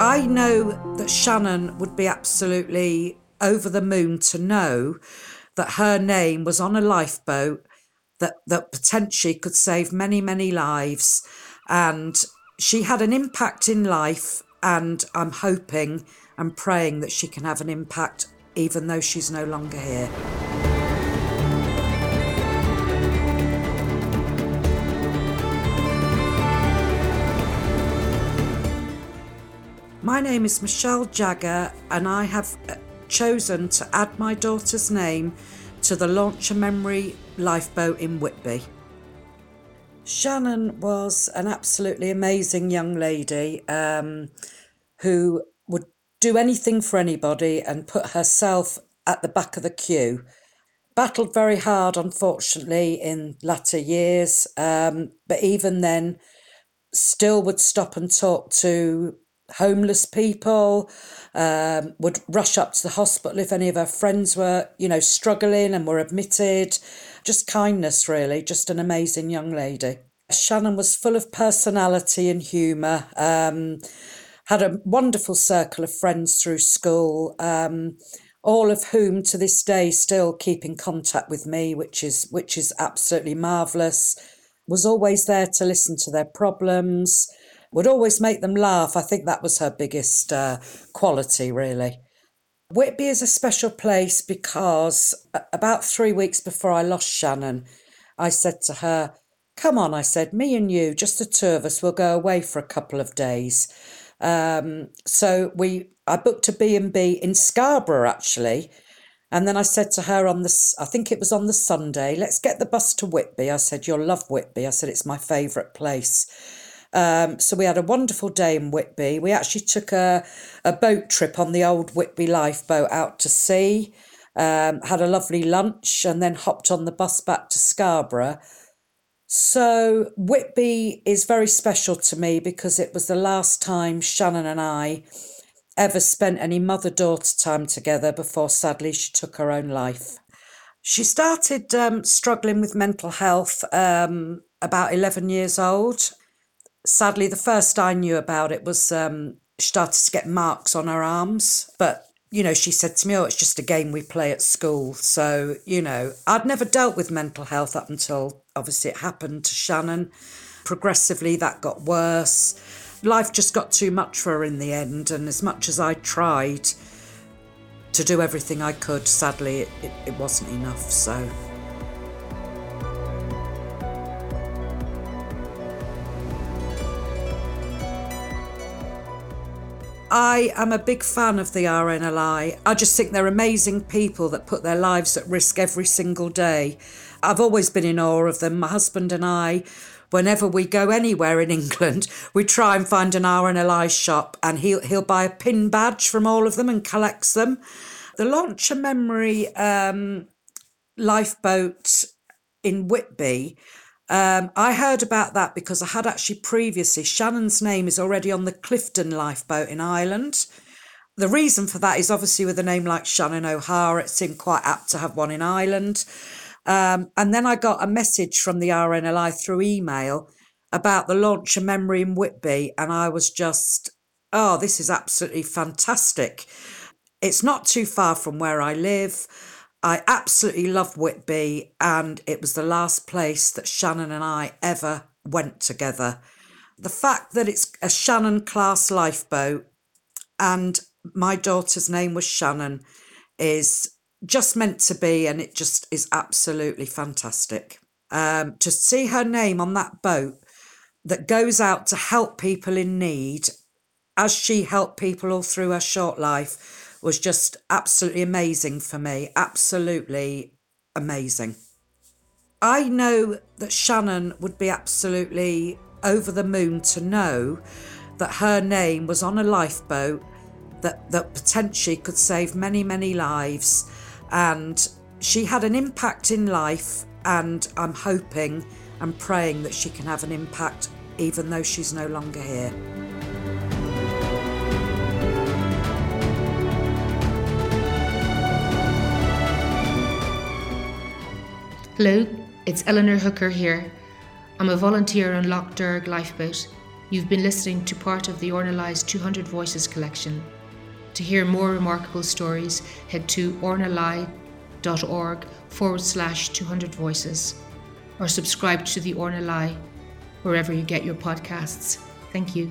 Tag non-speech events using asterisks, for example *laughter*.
I know that Shannon would be absolutely over the moon to know that her name was on a lifeboat that, that potentially could save many, many lives. And she had an impact in life, and I'm hoping and praying that she can have an impact even though she's no longer here. My name is Michele Jagger, and I have uh, chosen to add my daughter's name to the Launch a Memory lifeboat in Whitby. Shannon was an absolutely amazing young lady um, who would do anything for anybody and put herself at the back of the queue. Battled very hard, unfortunately, in latter years, um, but even then, still would stop and talk to homeless people, um, would rush up to the hospital if any of her friends were, you know, struggling and were admitted. Just kindness, really, just an amazing young lady. Shannon was full of personality and humour. Um, had a wonderful circle of friends through school, um, all of whom to this day still keep in contact with me, which is which is absolutely marvellous. Was always there to listen to their problems would always make them laugh. I think that was her biggest uh, quality, really. Whitby is a special place because about three weeks before I lost Shannon, I said to her, Come on, I said, me and you, just the two of us, will go away for a couple of days. Um, so we, I booked a B&B in Scarborough actually. And then I said to her on the, I think it was on the Sunday, let's get the bus to Whitby. I said, you'll love Whitby. I said, it's my favourite place. Um, so we had a wonderful day in Whitby. We actually took a, a boat trip on the old Whitby lifeboat out to sea, um, had a lovely lunch, and then hopped on the bus back to Scarborough. So Whitby is very special to me because it was the last time Shannon and I ever spent any mother daughter time together before sadly she took her own life. She started um, struggling with mental health um, about 11 years old sadly, the first I knew about it was um, she started to get marks on her arms. But, you know, she said to me, oh, it's just a game we play at school. So, you know, I'd never dealt with mental health up until obviously it happened to Shannon. Progressively, that got worse. Life just got too much for her in the end. And as much as I tried to do everything I could, sadly, it, it, it wasn't enough. So. I am a big fan of the RNLI. I just think they're amazing people that put their lives at risk every single day. I've always been in awe of them. My husband and I, whenever we go anywhere in England, *laughs* we try and find an RNLI shop and he'll, he'll buy a pin badge from all of them and collects them. The Launch a Memory um, lifeboat in Whitby um, I heard about that because I had actually previously, Shannon's name is already on the Clifden lifeboat in Ireland. The reason for that is obviously with a name like Shannon O'Hara, it seemed quite apt to have one in Ireland. Um, and then I got a message from the RNLI through email about the launch of Memory in Whitby, and I was just, oh, this is absolutely fantastic. It's not too far from where I live. I absolutely love Whitby, and it was the last place that Shannon and I ever went together. The fact that it's a Shannon class lifeboat and my daughter's name was Shannon is just meant to be, and it just is absolutely fantastic. Um, to see her name on that boat that goes out to help people in need, as she helped people all through her short life, was just absolutely amazing for me. Absolutely amazing. I know that Shannon would be absolutely over the moon to know that her name was on a lifeboat that, that potentially could save many, many lives. And she had an impact in life, and I'm hoping and praying that she can have an impact even though she's no longer here. Hello, it's Eleanor Hooker here. I'm a volunteer on Lough Derg Lifeboat. You've been listening to part of the RNLI's 200 Voices collection. To hear more remarkable stories, head to RNLI.org forward slash 200 voices or subscribe to the Ornalai wherever you get your podcasts. Thank you.